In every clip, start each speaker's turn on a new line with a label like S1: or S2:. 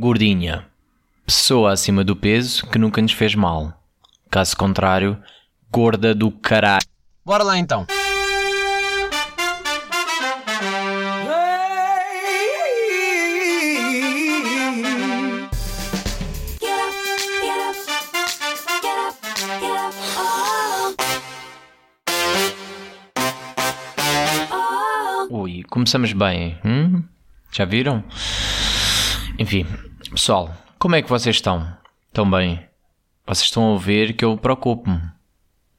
S1: Gordinha. Pessoa acima do peso que nunca nos fez mal. Caso contrário, gorda do caralho.
S2: Bora lá então.
S1: Ui, começamos bem. Hum? Já viram? Enfim, pessoal, como é que vocês estão? Estão bem? Vocês estão a ver que eu preocupo-me.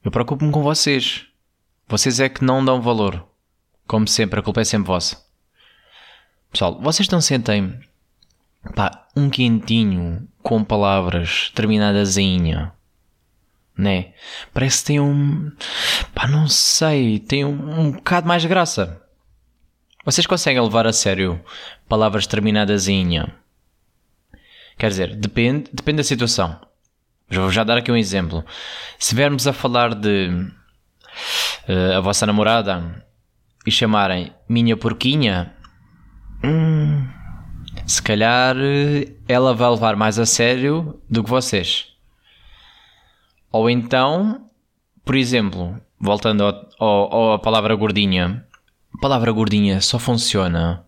S1: Eu preocupo-me com vocês. Vocês é que não dão valor. Como sempre, a culpa é sempre vossa. Pessoal, vocês não sentem pá, um quentinho com palavras terminadas em inha? Né? Parece que tem um. pá, não sei, tem um, um bocado mais de graça. Vocês conseguem levar a sério palavras terminadas em inha? Quer dizer, depende, depende da situação. Mas Vou já dar aqui um exemplo. Se estivermos a falar de eh, a vossa namorada e chamarem minha porquinha, hum, se calhar eh, ela vai levar mais a sério do que vocês. Ou então, por exemplo, voltando ao- ao- à palavra gordinha, a palavra gordinha só funciona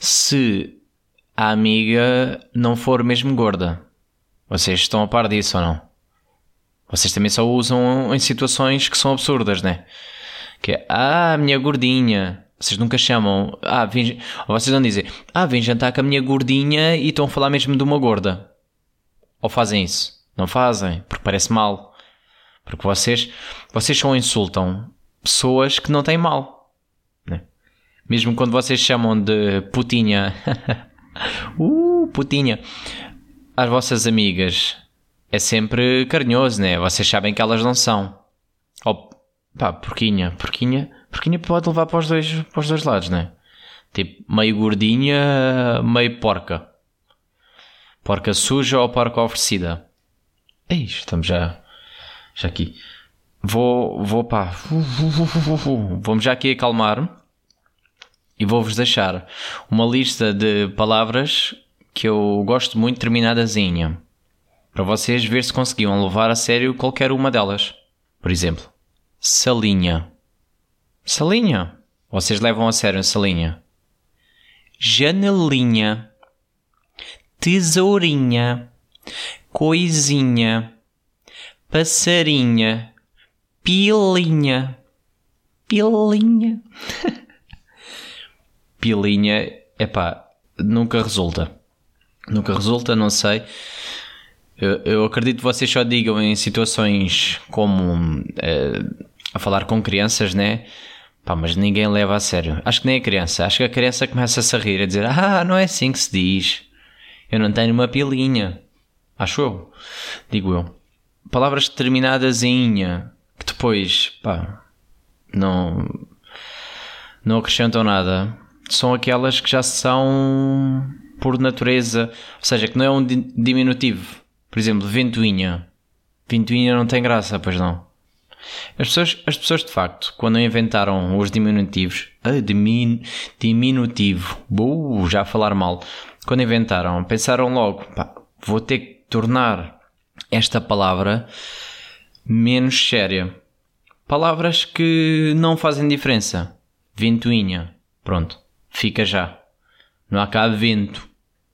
S1: se a amiga não for mesmo gorda. Vocês estão a par disso ou não? Vocês também só usam em situações que são absurdas, né? Que é, ah, minha gordinha. Vocês nunca chamam, ah, vim, vocês não dizem, ah, vim jantar com a minha gordinha e estão a falar mesmo de uma gorda. Ou fazem isso? Não fazem, porque parece mal. Porque vocês, vocês só insultam pessoas que não têm mal. né? Mesmo quando vocês chamam de putinha, uh, putinha, às vossas amigas, é sempre carinhoso, né? Vocês sabem que elas não são. Ou, pá, porquinha, porquinha, porquinha pode levar para os dois, para os dois lados, né? Tipo, meio gordinha, meio porca. Porca suja ou porca oferecida. Ei, estamos já, já aqui. Vou, vou pá, vamos já aqui acalmar e vou-vos deixar uma lista de palavras que eu gosto muito terminadas em inha, para vocês ver se conseguiam levar a sério qualquer uma delas. Por exemplo, salinha. Salinha. Vocês levam a sério a salinha. Janelinha. Tesourinha. Coisinha. Passarinha. Pilinha. Pilinha. Pilinha, epá, nunca resulta. Nunca resulta, não sei. Eu, eu acredito que vocês só digam em situações como eh, a falar com crianças, né? Pá, mas ninguém leva a sério. Acho que nem a criança. Acho que a criança começa-se a rir, a dizer: Ah, não é assim que se diz. Eu não tenho uma pilinha. Acho eu. Digo eu. Palavras terminadas em inha, que depois, pá, não, não acrescentam nada. São aquelas que já são por natureza, ou seja, que não é um di- diminutivo. Por exemplo, ventoinha. Ventoinha não tem graça, pois não. As pessoas, as pessoas de facto, quando inventaram os diminutivos, ah, dimin, diminutivo, uh, já a falar mal, quando inventaram, pensaram logo, pá, vou ter que tornar esta palavra menos séria. Palavras que não fazem diferença. Ventoinha, pronto, fica já. Não há cá vento.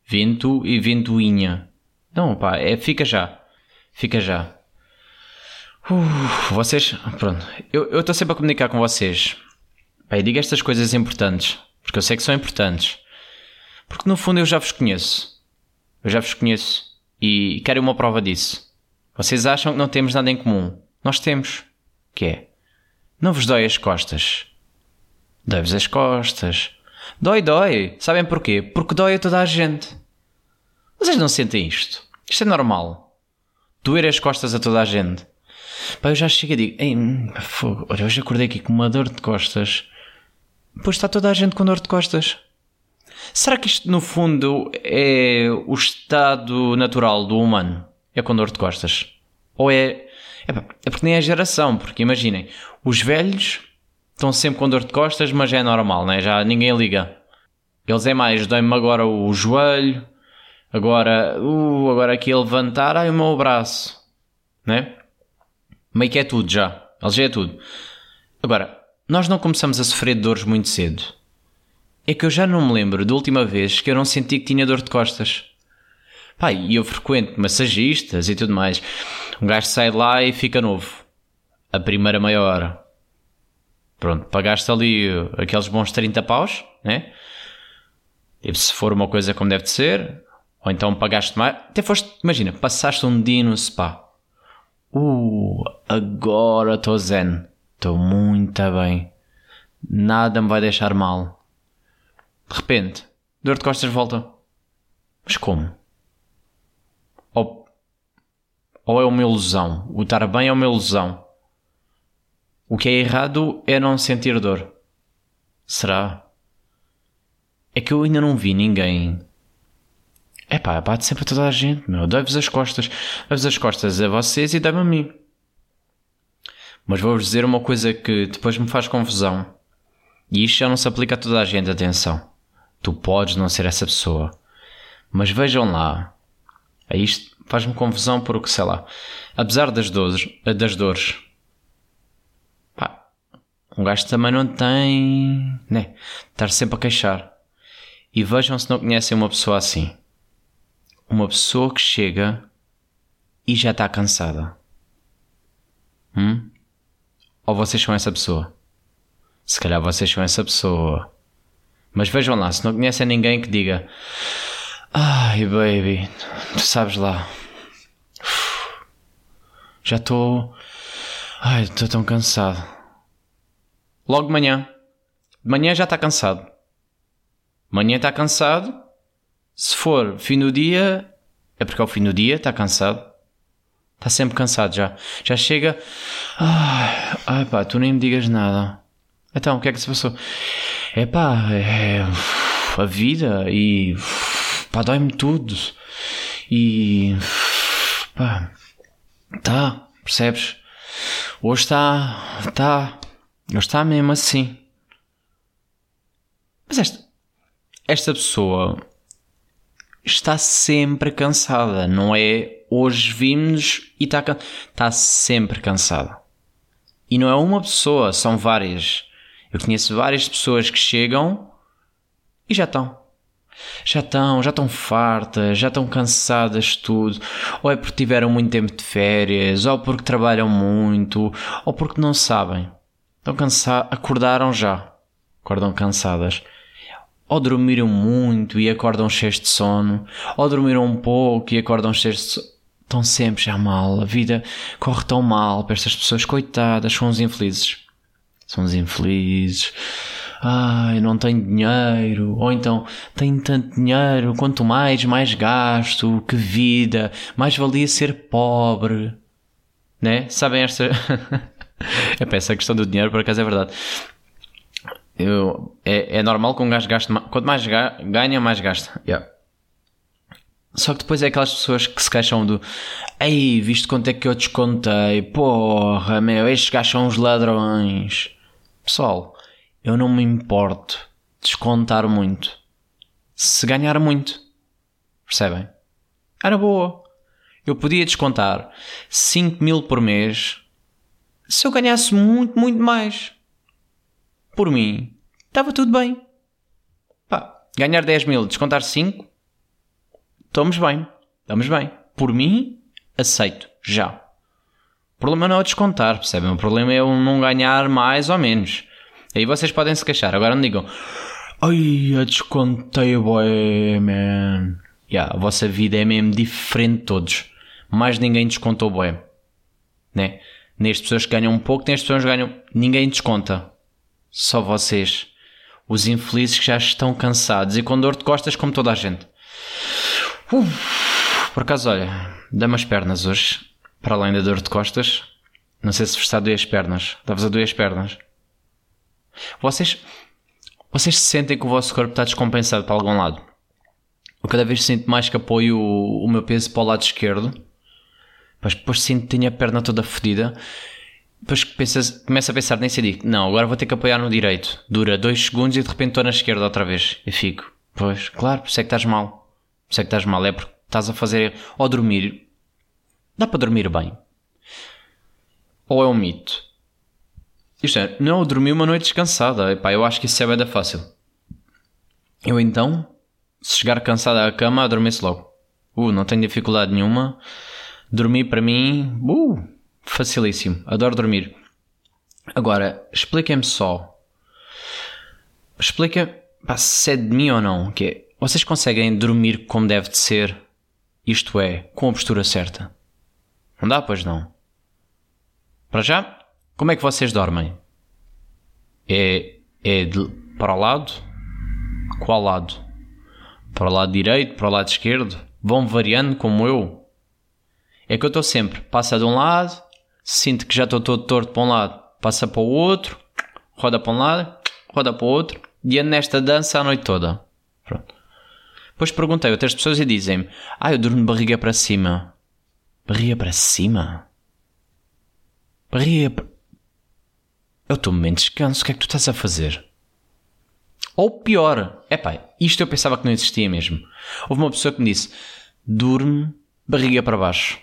S1: Vento e ventoinha. Não, pá, é fica já. Fica já. Uf, vocês, pronto, eu estou sempre a comunicar com vocês. Pá, e digo estas coisas importantes, porque eu sei que são importantes. Porque no fundo eu já vos conheço. Eu já vos conheço e quero uma prova disso. Vocês acham que não temos nada em comum? Nós temos. Que é? Não vos dói as costas. Dói-vos as costas. Dói, dói. Sabem porquê? Porque dói a toda a gente. Vocês não sentem isto? Isto é normal. Doer as costas a toda a gente. Pá, eu já chego e digo: Ei, hum, fogo, olha, hoje acordei aqui com uma dor de costas. Pois está toda a gente com dor de costas. Será que isto, no fundo, é o estado natural do humano? É com dor de costas? Ou é. É, é porque nem é geração, porque imaginem, os velhos estão sempre com dor de costas, mas é normal, né? já ninguém liga. Eles é mais, dói-me agora o joelho, Agora, uh, agora aqui a levantar, ai o meu braço, né? Meio que é tudo já. Ele já é tudo. Agora, nós não começamos a sofrer de dores muito cedo. É que eu já não me lembro da última vez que eu não senti que tinha dor de costas. Pá, e eu frequento massagistas e tudo mais. Um gajo sai lá e fica novo. A primeira meia hora. Pronto, pagaste ali aqueles bons 30 paus, né? E se for uma coisa como deve de ser, ou então pagaste mais. Até foste, imagina, passaste um dia no spa. Uh, agora estou zen. Estou muito bem. Nada me vai deixar mal. De repente, dor de costas volta. Mas como? Ou, ou é uma ilusão? O estar bem é uma ilusão. O que é errado é não sentir dor. Será? É que eu ainda não vi ninguém. É pá, bate sempre a toda a gente, meu. Dói-vos as costas. Dói-vos as costas a vocês e dá-me a mim. Mas vou-vos dizer uma coisa que depois me faz confusão. E isto já não se aplica a toda a gente, atenção. Tu podes não ser essa pessoa. Mas vejam lá. Isto faz-me confusão porque, sei lá, apesar das dores, das dores, um gajo também não tem, né, estar sempre a queixar. E vejam se não conhecem uma pessoa assim. Uma pessoa que chega e já está cansada. Hum? Ou vocês são essa pessoa? Se calhar vocês são essa pessoa. Mas vejam lá, se não conhecem ninguém que diga Ai baby, tu sabes lá. Já estou. Ai, estou tão cansado. Logo de manhã. De manhã já está cansado. Manhã está cansado. Se for fim do dia, é porque ao fim do dia está cansado. Está sempre cansado já. Já chega. Ai, ai pá, tu nem me digas nada. Então, o que é que se passou? É pá, é. A vida e. Pá, dói-me tudo. E. Pá. Tá, percebes? Hoje está. Está. Hoje está mesmo assim. Mas esta. Esta pessoa. Está sempre cansada, não é? Hoje vimos e está, está sempre cansada. E não é uma pessoa, são várias. Eu conheço várias pessoas que chegam e já estão. Já estão, já estão fartas, já estão cansadas de tudo. Ou é porque tiveram muito tempo de férias, ou porque trabalham muito, ou porque não sabem. Estão cansadas, acordaram já. Acordam cansadas. Ou dormiram muito e acordam cheios de sono, ou dormiram um pouco e acordam cheios de sono. Estão sempre já mal. A vida corre tão mal para estas pessoas, coitadas, são os infelizes. São os infelizes ai, não tenho dinheiro, ou então tenho tanto dinheiro, quanto mais, mais gasto, que vida, mais valia ser pobre, né? Sabem esta. é essa questão do dinheiro, por acaso é verdade. Eu, é, é normal que um gajo gaste quanto mais ganha, mais gasta. Yeah. Só que depois é aquelas pessoas que se queixam do Ei, visto quanto é que eu descontei? Porra, meu, estes gajos são uns ladrões. Pessoal, eu não me importo descontar muito. Se ganhar muito. Percebem? Era boa. Eu podia descontar 5 mil por mês se eu ganhasse muito, muito mais. Por mim, estava tudo bem. Pá, ganhar 10 mil, descontar 5, estamos bem. Estamos bem. Por mim, aceito. Já. O problema não é o descontar, percebem? O problema é eu não ganhar mais ou menos. Aí vocês podem se queixar. Agora não digam. Ai, eu descontei boé, man. Yeah, a vossa vida é mesmo diferente de todos. Mais ninguém descontou boé. Né? Neste pessoas que ganham um pouco, neste pessoas que ganham. Ninguém desconta. Só vocês. Os infelizes que já estão cansados e com dor de costas, como toda a gente. Uf, por acaso, olha, dá-me as pernas hoje. Para além da dor de costas. Não sei se vos está a doer as pernas. Estavas a doer as pernas. Vocês, vocês sentem que o vosso corpo está descompensado para algum lado? Eu cada vez sinto mais que apoio o, o meu peso para o lado esquerdo. Depois, depois sinto que tenho a perna toda fodida. Depois pensas, começo a pensar nisso e digo: Não, agora vou ter que apoiar no direito. Dura 2 segundos e de repente estou na esquerda outra vez. E fico: Pois, claro, por isso é que estás mal. Sei que estás mal, é porque estás a fazer. Ou dormir. Dá para dormir bem. Ou é um mito? Isto é, não, eu dormi uma noite descansada. Epá, eu acho que isso é bem fácil. Eu então, se chegar cansado à cama, adormeço logo. Uh, não tenho dificuldade nenhuma. Dormir para mim, uh, facilíssimo. Adoro dormir. Agora, expliquem-me só. Explica se é de mim ou não. Que é, vocês conseguem dormir como deve de ser? Isto é, com a postura certa. Não dá, pois não. Para já, como é que vocês dormem? É, é de, para o lado? Qual lado? Para o lado direito? Para o lado esquerdo? Vão variando como eu? É que eu estou sempre, passa de um lado, sinto que já estou todo torto para um lado, passa para o outro, roda para um lado, roda para o outro, e ando nesta dança a noite toda. Pronto. Depois perguntei a outras pessoas e dizem-me: Ah, eu durmo de barriga para cima. Barriga para cima? Barriga. para- Eu estou momento de descanso, o que é que tu estás a fazer? Ou pior, é pá, isto eu pensava que não existia mesmo. Houve uma pessoa que me disse: Durme barriga para baixo,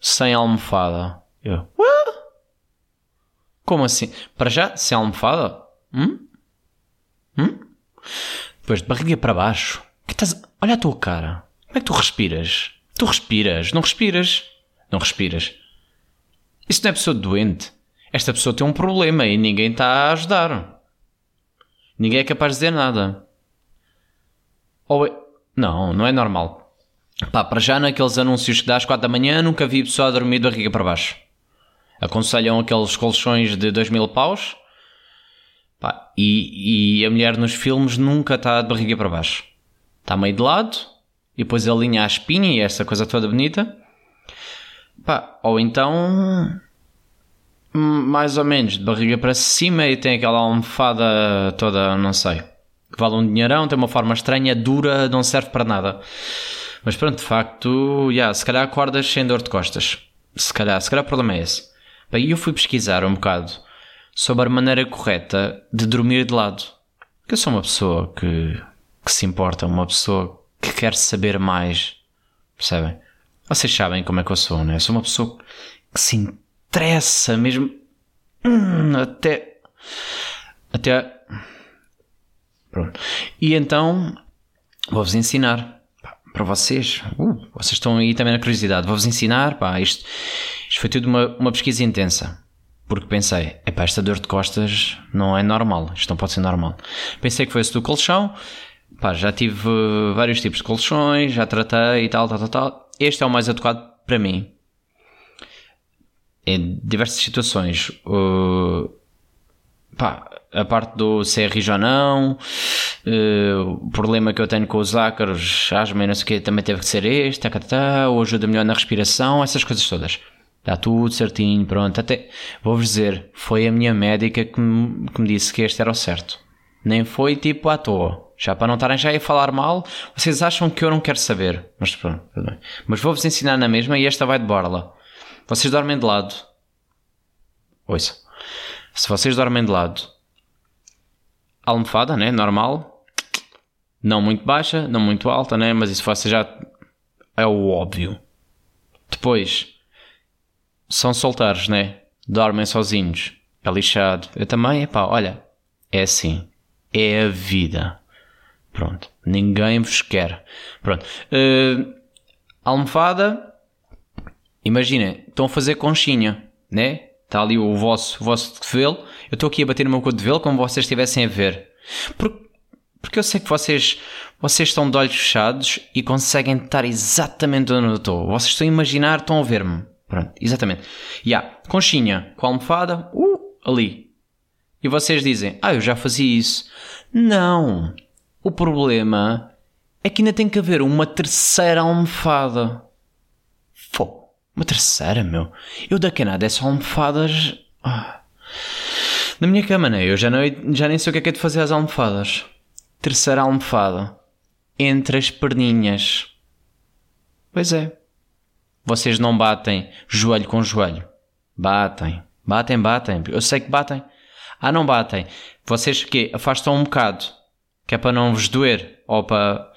S1: sem almofada. Eu, "What? Como assim? Para já, sem almofada? Hum? Hum? Depois de barriga para baixo. Que estás... Olha a tua cara. Como é que tu respiras? Tu respiras, não respiras? Não respiras. Isso não é pessoa doente. Esta pessoa tem um problema e ninguém está a ajudar. Ninguém é capaz de dizer nada. Ou é... Não, não é normal. Pá, para já naqueles anúncios que dá às 4 da manhã nunca vi pessoa a dormir de barriga para baixo. Aconselham aqueles colchões de 2 mil paus. Pá, e, e a mulher nos filmes nunca está de barriga para baixo. Está meio de lado e depois alinha a espinha e essa coisa toda bonita. Pá, ou então hum, mais ou menos de barriga para cima e tem aquela almofada toda, não sei, que vale um dinheirão, tem uma forma estranha, dura, não serve para nada. Mas pronto, de facto, yeah, se calhar acordas sem dor de costas. Se calhar, se calhar o problema é esse. Bem, eu fui pesquisar um bocado sobre a maneira correta de dormir de lado. Porque eu sou uma pessoa que, que se importa, uma pessoa que quer saber mais. Percebem? Vocês sabem como é que eu sou, não é? Sou uma pessoa que se interessa mesmo. hum, até. Até. Pronto. E então. Vou-vos ensinar. Para vocês. Uh, vocês estão aí também na curiosidade. Vou-vos ensinar. Pá, isto, isto foi tudo uma, uma pesquisa intensa. Porque pensei, epá, esta dor de costas não é normal, isto não pode ser normal. Pensei que fosse do colchão, pá, já tive vários tipos de colchões, já tratei e tal, tal, tal, tal. Este é o mais adequado para mim. Em diversas situações. Uh, pá, a parte do se é ou não, uh, o problema que eu tenho com os ácaros, asma e não sei o que, também teve que ser este, tá, tá, tá, ou ajuda melhor na respiração, essas coisas todas. Está tudo certinho, pronto. Até vou-vos dizer, foi a minha médica que me, que me disse que este era o certo. Nem foi tipo à toa. Já para não estarem já a falar mal, vocês acham que eu não quero saber. Mas pronto. Mas vou-vos ensinar na mesma e esta vai de borla. Vocês dormem de lado. Ouça. Se vocês dormem de lado, almofada, né? Normal. Não muito baixa, não muito alta, né? Mas isso você já é o óbvio. Depois, são solteiros, né? Dormem sozinhos. É lixado. Eu também, epá, olha, é assim. É a vida. Pronto. Ninguém vos quer. Pronto. Eh, almofada. Imaginem, estão a fazer conchinha, né? Está ali o vosso, o vosso cotovelo. Eu estou aqui a bater no meu cotovelo como vocês estivessem a ver. Porque, porque eu sei que vocês, vocês estão de olhos fechados e conseguem estar exatamente onde eu estou. Vocês estão a imaginar, estão a ver-me. Pronto, exatamente. E há conchinha com a almofada, uh, ali. E vocês dizem, ah, eu já fazia isso. Não. O problema é que ainda tem que haver uma terceira almofada. Uma terceira, meu. Eu daqui a nada é só almofadas. Ah. Na minha cama, né? Eu já, não, já nem sei o que é que é de fazer as almofadas. Terceira almofada. Entre as perninhas. Pois é. Vocês não batem joelho com joelho. Batem. Batem, batem. Eu sei que batem. Ah, não batem. Vocês que afastam um bocado. Que é para não vos doer. Ou para,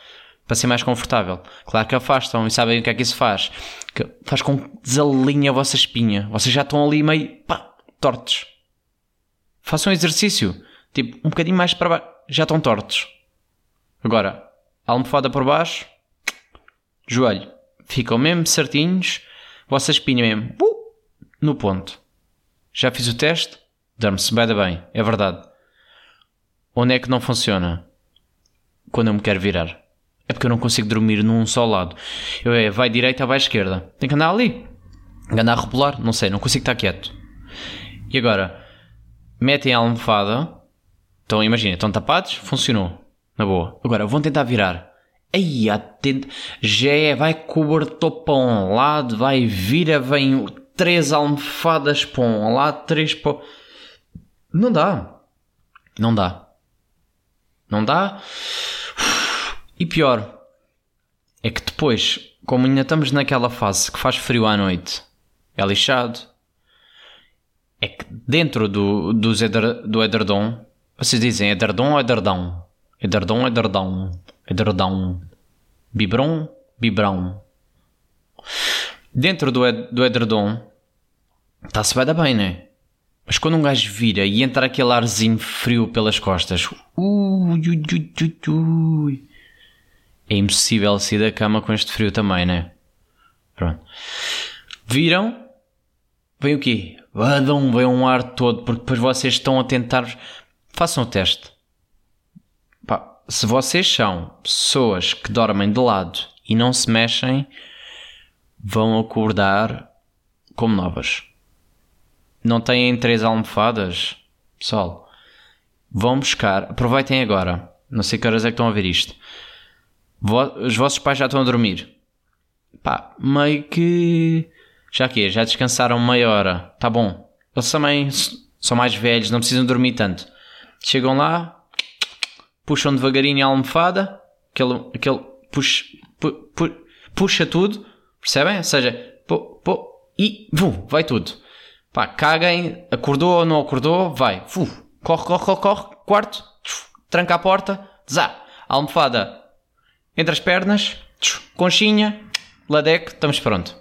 S1: para ser mais confortável. Claro que afastam e sabem o que é que isso faz. Que faz com que desalinhe a vossa espinha. Vocês já estão ali meio pá, tortos. Façam um exercício. Tipo, um bocadinho mais para baixo. Já estão tortos. Agora, almofada por baixo, joelho. Ficam mesmo certinhos. Vossa espinha mesmo. uh, no ponto. Já fiz o teste? Dorme-se bem, bem. É verdade. Onde é que não funciona? Quando eu me quero virar. É porque eu não consigo dormir num só lado. Eu é, vai direita, vai esquerda. Tem que andar ali. Andar a rebolar, não sei, não consigo estar quieto. E agora, metem a almofada. Então imagina, estão tapados, funcionou. Na boa. Agora, vão tentar virar. Aí, atento. Já é, vai cobertor para um lado, vai vira, vem três almofadas para um lado, três para. Não dá. Não dá. Não dá. E pior é que depois, como ainda estamos naquela fase que faz frio à noite, é lixado. É que dentro do, eder, do edredom, vocês dizem edredom ou edredão? Edredom, edredão, edredão. Bibron, bibrão. Dentro do, ed, do edredom, está-se vai dar bem, né? Mas quando um gajo vira e entra aquele arzinho frio pelas costas, ui, ui, ui, ui, ui. É impossível sair da cama com este frio também, né? Pronto. Viram? Vem o quê? Vadam, vem um ar todo, porque depois vocês estão a tentar. Façam o teste. Pá, se vocês são pessoas que dormem de lado e não se mexem, vão acordar como novas. Não têm três almofadas? Pessoal, vão buscar. Aproveitem agora. Não sei que horas é que estão a ver isto. Os vossos pais já estão a dormir. Pá, meio que. Já que é, já descansaram meia hora. Tá bom. Eles também são mais velhos, não precisam dormir tanto. Chegam lá, puxam devagarinho a almofada, aquele, aquele puxa, pu, pu- puxa tudo, percebem? Ou seja, pô, pô, e vum, vai tudo. Pá, caguem, acordou ou não acordou, vai, fu, corre, corre, corre, corre, quarto, tranca a porta, zá, almofada entre as pernas, conchinha, ladeque, estamos pronto.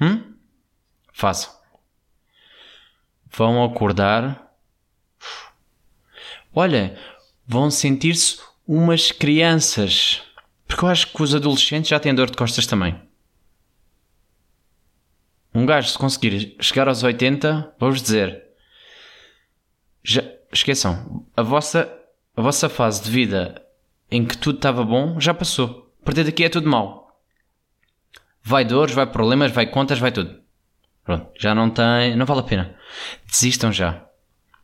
S1: Hum? Vão acordar. Olha, vão sentir-se umas crianças. Porque eu acho que os adolescentes já têm dor de costas também. Um gajo, se conseguir chegar aos 80, vou-vos dizer. Já, esqueçam, a vossa, a vossa fase de vida em que tudo estava bom já passou. A partir daqui é tudo mau. Vai dores, vai problemas, vai contas, vai tudo. Pronto, já não tem. Não vale a pena. Desistam já.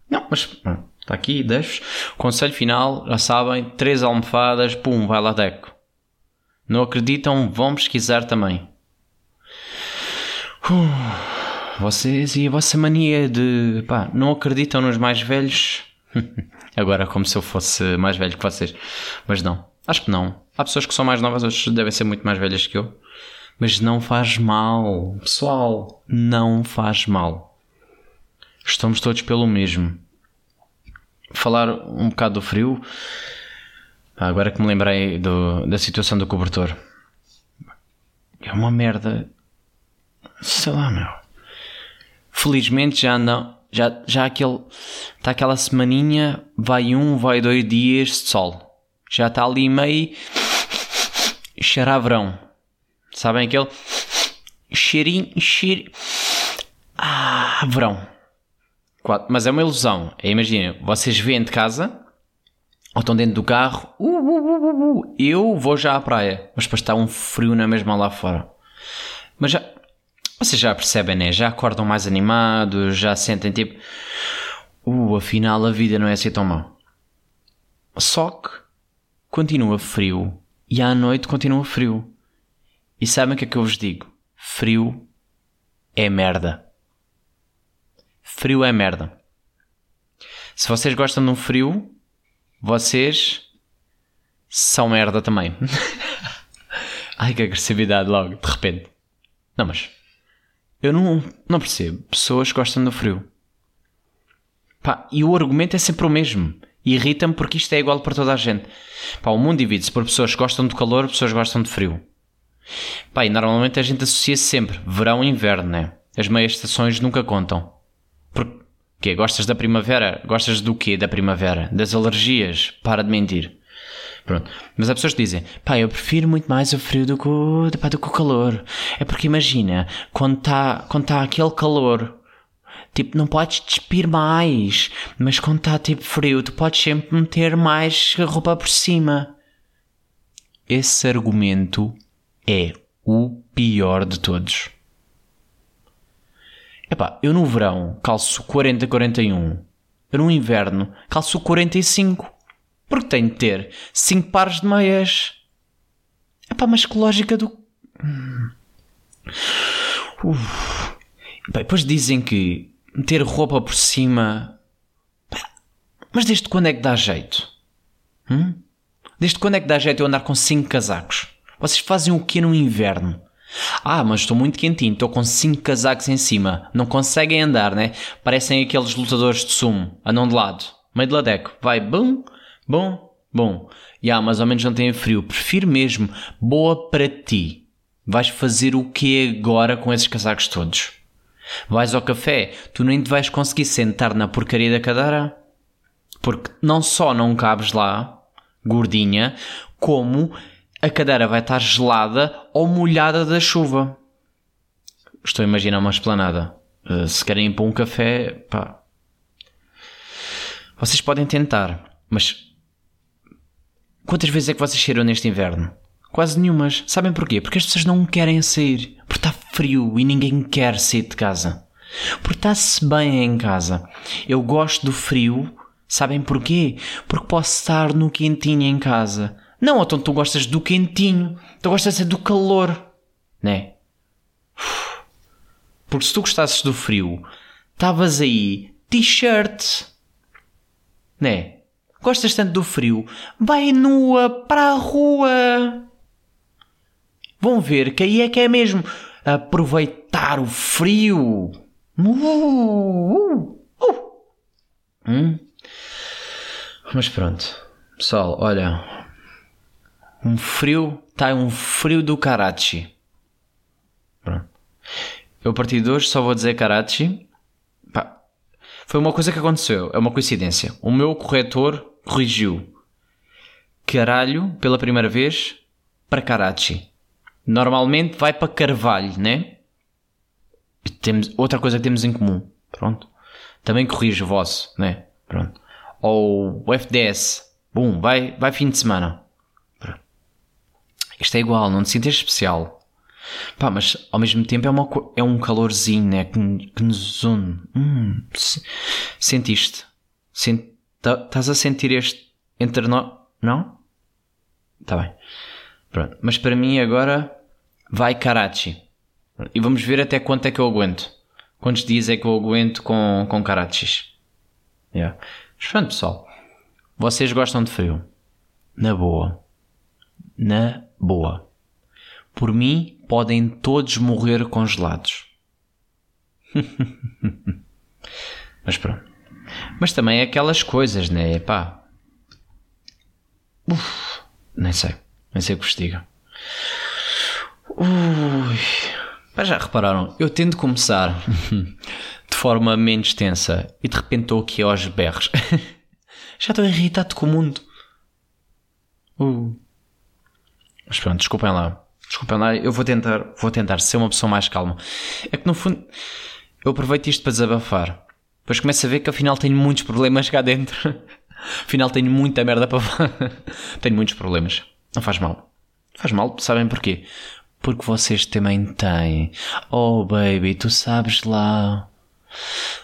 S1: Não, mas pronto, está aqui, deixo. Conselho final, já sabem: três almofadas, pum, vai lá deco. Não acreditam? Vão pesquisar também. Uh, vocês e a vossa mania de. pá, não acreditam nos mais velhos? Agora, como se eu fosse mais velho que vocês. Mas não, acho que não. Há pessoas que são mais novas, outras devem ser muito mais velhas que eu. Mas não faz mal, pessoal. Não faz mal. Estamos todos pelo mesmo. Falar um bocado do frio. Ah, Agora que me lembrei do- da situação do cobertor. É uma merda. Sei lá, meu. Felizmente já não. Já, já aquele. Está aquela semaninha. Vai um, vai dois dias de sol. Já está ali meio. Cheirar a verão. Sabem aquele. Cheirinho. Cheiro. Ah, verão. Mas é uma ilusão. É, Imagina, vocês vêm de casa ou estão dentro do carro. Uh, uh, uh, uh, uh. Eu vou já à praia. Mas depois está um frio na mesma lá fora. Mas já. Vocês já percebem, né? Já acordam mais animados, já sentem tipo. Uh, afinal a vida não é assim tão má. Só que continua frio e à noite continua frio. E sabem o que é que eu vos digo? Frio é merda. Frio é merda. Se vocês gostam de um frio, vocês são merda também. Ai que agressividade logo, de repente. Não, mas eu não, não percebo. Pessoas gostam do frio. Pá, e o argumento é sempre o mesmo. Irrita-me porque isto é igual para toda a gente. Pá, o mundo divide-se por pessoas que gostam de calor, pessoas que gostam de frio. Pá, e normalmente a gente associa sempre verão e inverno, né? As meias estações nunca contam. Porque gostas da primavera? Gostas do quê da primavera? Das alergias? Para de mentir. Pronto. Mas há pessoas que dizem, pá, eu prefiro muito mais o frio do que o, pá, do que o calor. É porque imagina, quando está quando tá aquele calor, tipo, não podes despir mais. Mas quando está tipo frio, tu podes sempre meter mais roupa por cima. Esse argumento é o pior de todos. Epá, eu no verão calço 40-41. Eu no inverno calço 45. Porque tenho de ter 5 pares de meias. Epá, mas que lógica do. Hum. Uf. Bem, depois dizem que meter roupa por cima. Mas desde quando é que dá jeito? Hum? Desde quando é que dá jeito eu andar com 5 casacos? Vocês fazem o que no inverno? Ah, mas estou muito quentinho, estou com 5 casacos em cima. Não conseguem andar, né? Parecem aqueles lutadores de sumo. Andam de lado. Meio de ladeco. Vai, bum, bum, bum. Ya, yeah, mas ao menos não têm frio. Prefiro mesmo. Boa para ti. Vais fazer o que agora com esses casacos todos? Vais ao café, tu nem te vais conseguir sentar na porcaria da cadeira. Porque não só não cabes lá, gordinha, como a cadeira vai estar gelada ou molhada da chuva. Estou a imaginar uma esplanada. Uh, se querem ir para um café, pá. Vocês podem tentar, mas quantas vezes é que vocês saíram neste inverno? Quase nenhumas. Sabem porquê? Porque as pessoas não querem sair. Porque está frio e ninguém quer sair de casa. Porque está-se bem em casa. Eu gosto do frio. Sabem porquê? Porque posso estar no quentinho em casa. Não, então tu gostas do quentinho, tu gostas do calor, né? Porque se tu gostasses do frio, estavas aí, t-shirt, né? Gostas tanto do frio, vai nua para a rua. Vão ver que aí é que é mesmo aproveitar o frio. Uh, uh, uh. Hum? Mas pronto, pessoal, olha, um frio, tá um frio do Karachi. Eu a partir de hoje só vou dizer Karachi. Pá, foi uma coisa que aconteceu, é uma coincidência. O meu corretor corrigiu caralho pela primeira vez para Karachi. Normalmente vai para Carvalho, né? Temos outra coisa que temos em comum. Pronto. Também corrige o vosso, né? Pronto. Ou o FDS. Bum, vai, vai fim de semana. Isto é igual, não te sintes especial. Pá, mas ao mesmo tempo é, uma, é um calorzinho, né? Que, que nos une. Hum, sentiste? Estás tá, a sentir este entre nós? Não? Tá bem. Pronto. Mas para mim agora vai Karachi. E vamos ver até quanto é que eu aguento. Quantos dias é que eu aguento com, com Karachis. Yeah. Mas pronto, pessoal. Vocês gostam de frio? Na boa. Na boa. Por mim, podem todos morrer congelados. Mas pronto. Mas também é aquelas coisas, né? Pá. Uf, nem sei. Nem sei o que vos diga. Ui. Mas já repararam? Eu tento começar de forma menos tensa e de repente estou aqui aos berros. já estou irritado com o mundo. Uh. Mas pronto, desculpem lá. Desculpem lá, eu vou tentar, vou tentar ser uma pessoa mais calma. É que no fundo, eu aproveito isto para desabafar. Depois começo a ver que afinal tenho muitos problemas cá dentro. afinal tenho muita merda para Tenho muitos problemas. Não faz mal. Faz mal, sabem porquê? Porque vocês também têm. Oh baby, tu sabes lá.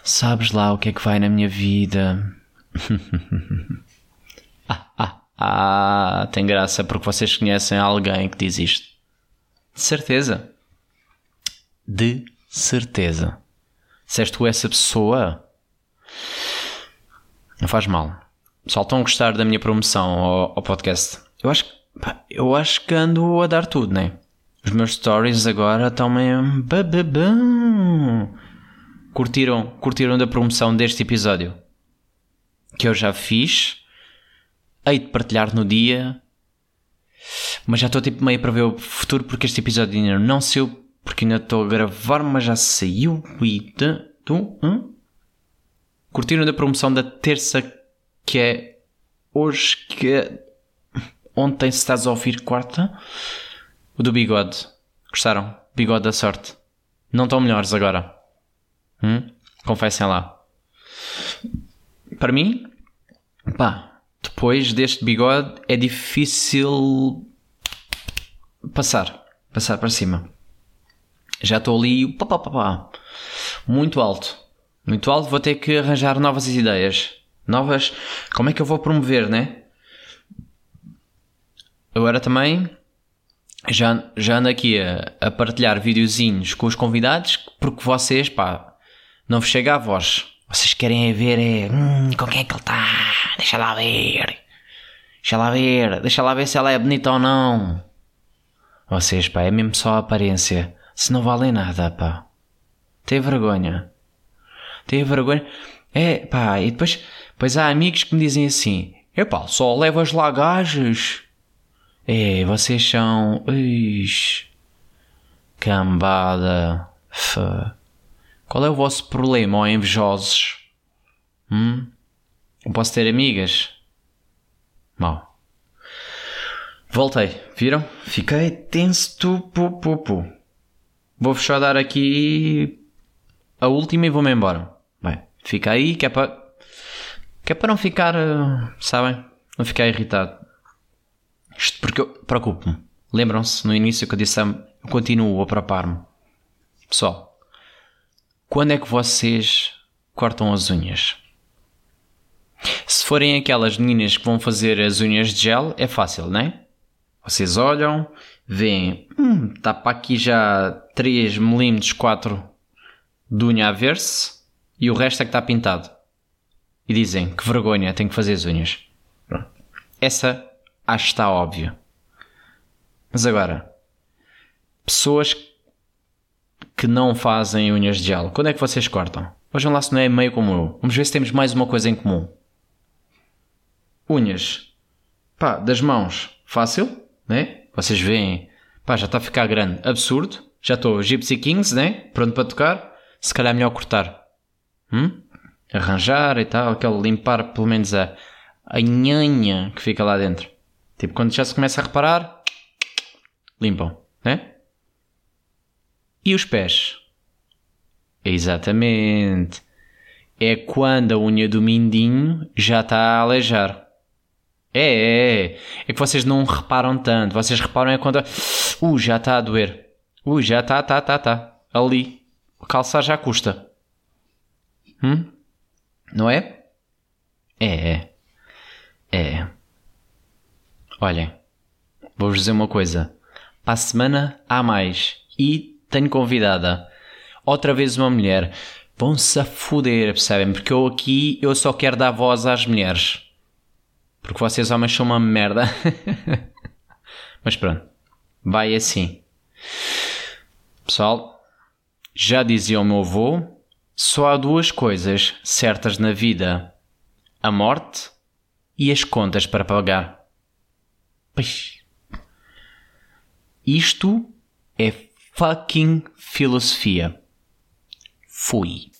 S1: Sabes lá o que é que vai na minha vida. ah, ah. Ah, tem graça porque vocês conhecem alguém que diz isto. De certeza. De certeza. Se és tu essa pessoa, não faz mal. Só estão a gostar da minha promoção ao, ao podcast. Eu acho, pá, eu acho que ando a dar tudo, né? Os meus stories agora estão meio. Curtiram, curtiram da promoção deste episódio? Que eu já fiz hei de partilhar no dia, mas já estou tipo meio para ver o futuro porque este episódio ainda não saiu, porque ainda estou a gravar, mas já saiu e tu, hum? Curtiram da promoção da terça que é hoje que é ontem se estás a ouvir quarta o do bigode. Gostaram? bigode da sorte. Não estão melhores agora. Hum? confessem lá. Para mim pá depois deste bigode é difícil passar. Passar para cima. Já estou ali pá, pá, pá, pá, muito alto muito alto vou ter que arranjar novas ideias novas como é que eu vou promover né agora também já, já ando aqui a, a partilhar videozinhos com os convidados porque vocês, pá, não vos chega a voz. Vocês querem é ver é, hum, com quem é que ele está? Deixa lá ver. Deixa lá ver. Deixa lá ver se ela é bonita ou não. Vocês, pá, é mesmo só a aparência. Se não valem nada, pá. Tem vergonha. Tem vergonha. É, pá, e depois, depois há amigos que me dizem assim: Epá, só levas lá gajas. É, vocês são. Ux, cambada. Fã. Qual é o vosso problema, ó invejosos? Hum? Eu posso ter amigas? Mal. Voltei, viram? Fiquei tenso, tu, pu, pu, pu. Vou-vos só dar aqui a última e vou-me embora. Fica aí que é para. que é para não ficar. eh, sabem? Não ficar irritado. Isto porque eu preocupo-me. Lembram-se no início que eu disse, eu continuo a preocupar-me. Pessoal, quando é que vocês cortam as unhas? Se forem aquelas meninas que vão fazer as unhas de gel, é fácil, não é? Vocês olham, veem, hum, está para aqui já 3 mm 4 de unha a ver-se e o resto é que está pintado. E dizem, que vergonha, tenho que fazer as unhas. Essa acho que está óbvio. Mas agora, pessoas que não fazem unhas de gel, quando é que vocês cortam? Vejam lá se não é meio como eu. Vamos ver se temos mais uma coisa em comum. Unhas. Pá, das mãos. Fácil, né? Vocês veem. Pá, já está a ficar grande. Absurdo. Já estou Gypsy Kings, né? Pronto para tocar. Se calhar é melhor cortar. Hum? Arranjar e tal. Aquele limpar pelo menos a, a nhanha que fica lá dentro. Tipo, quando já se começa a reparar, limpam, né? E os pés? Exatamente. É quando a unha do mindinho já está a aleijar. É, é, é. É que vocês não reparam tanto. Vocês reparam é quando. Uh, já está a doer. Uh, já está, tá, tá, tá. Ali. Calçar já custa. Hum? Não é? É, é. É. Olhem, vou-vos dizer uma coisa. Para a semana há mais. E tenho convidada. Outra vez uma mulher. Vão-se a foder, percebem? Porque eu aqui eu só quero dar voz às mulheres. Porque vocês homens são uma merda. Mas pronto. Vai assim. Pessoal, já dizia o meu avô, só há duas coisas certas na vida: a morte e as contas para pagar. Pois. Isto é fucking filosofia. Fui.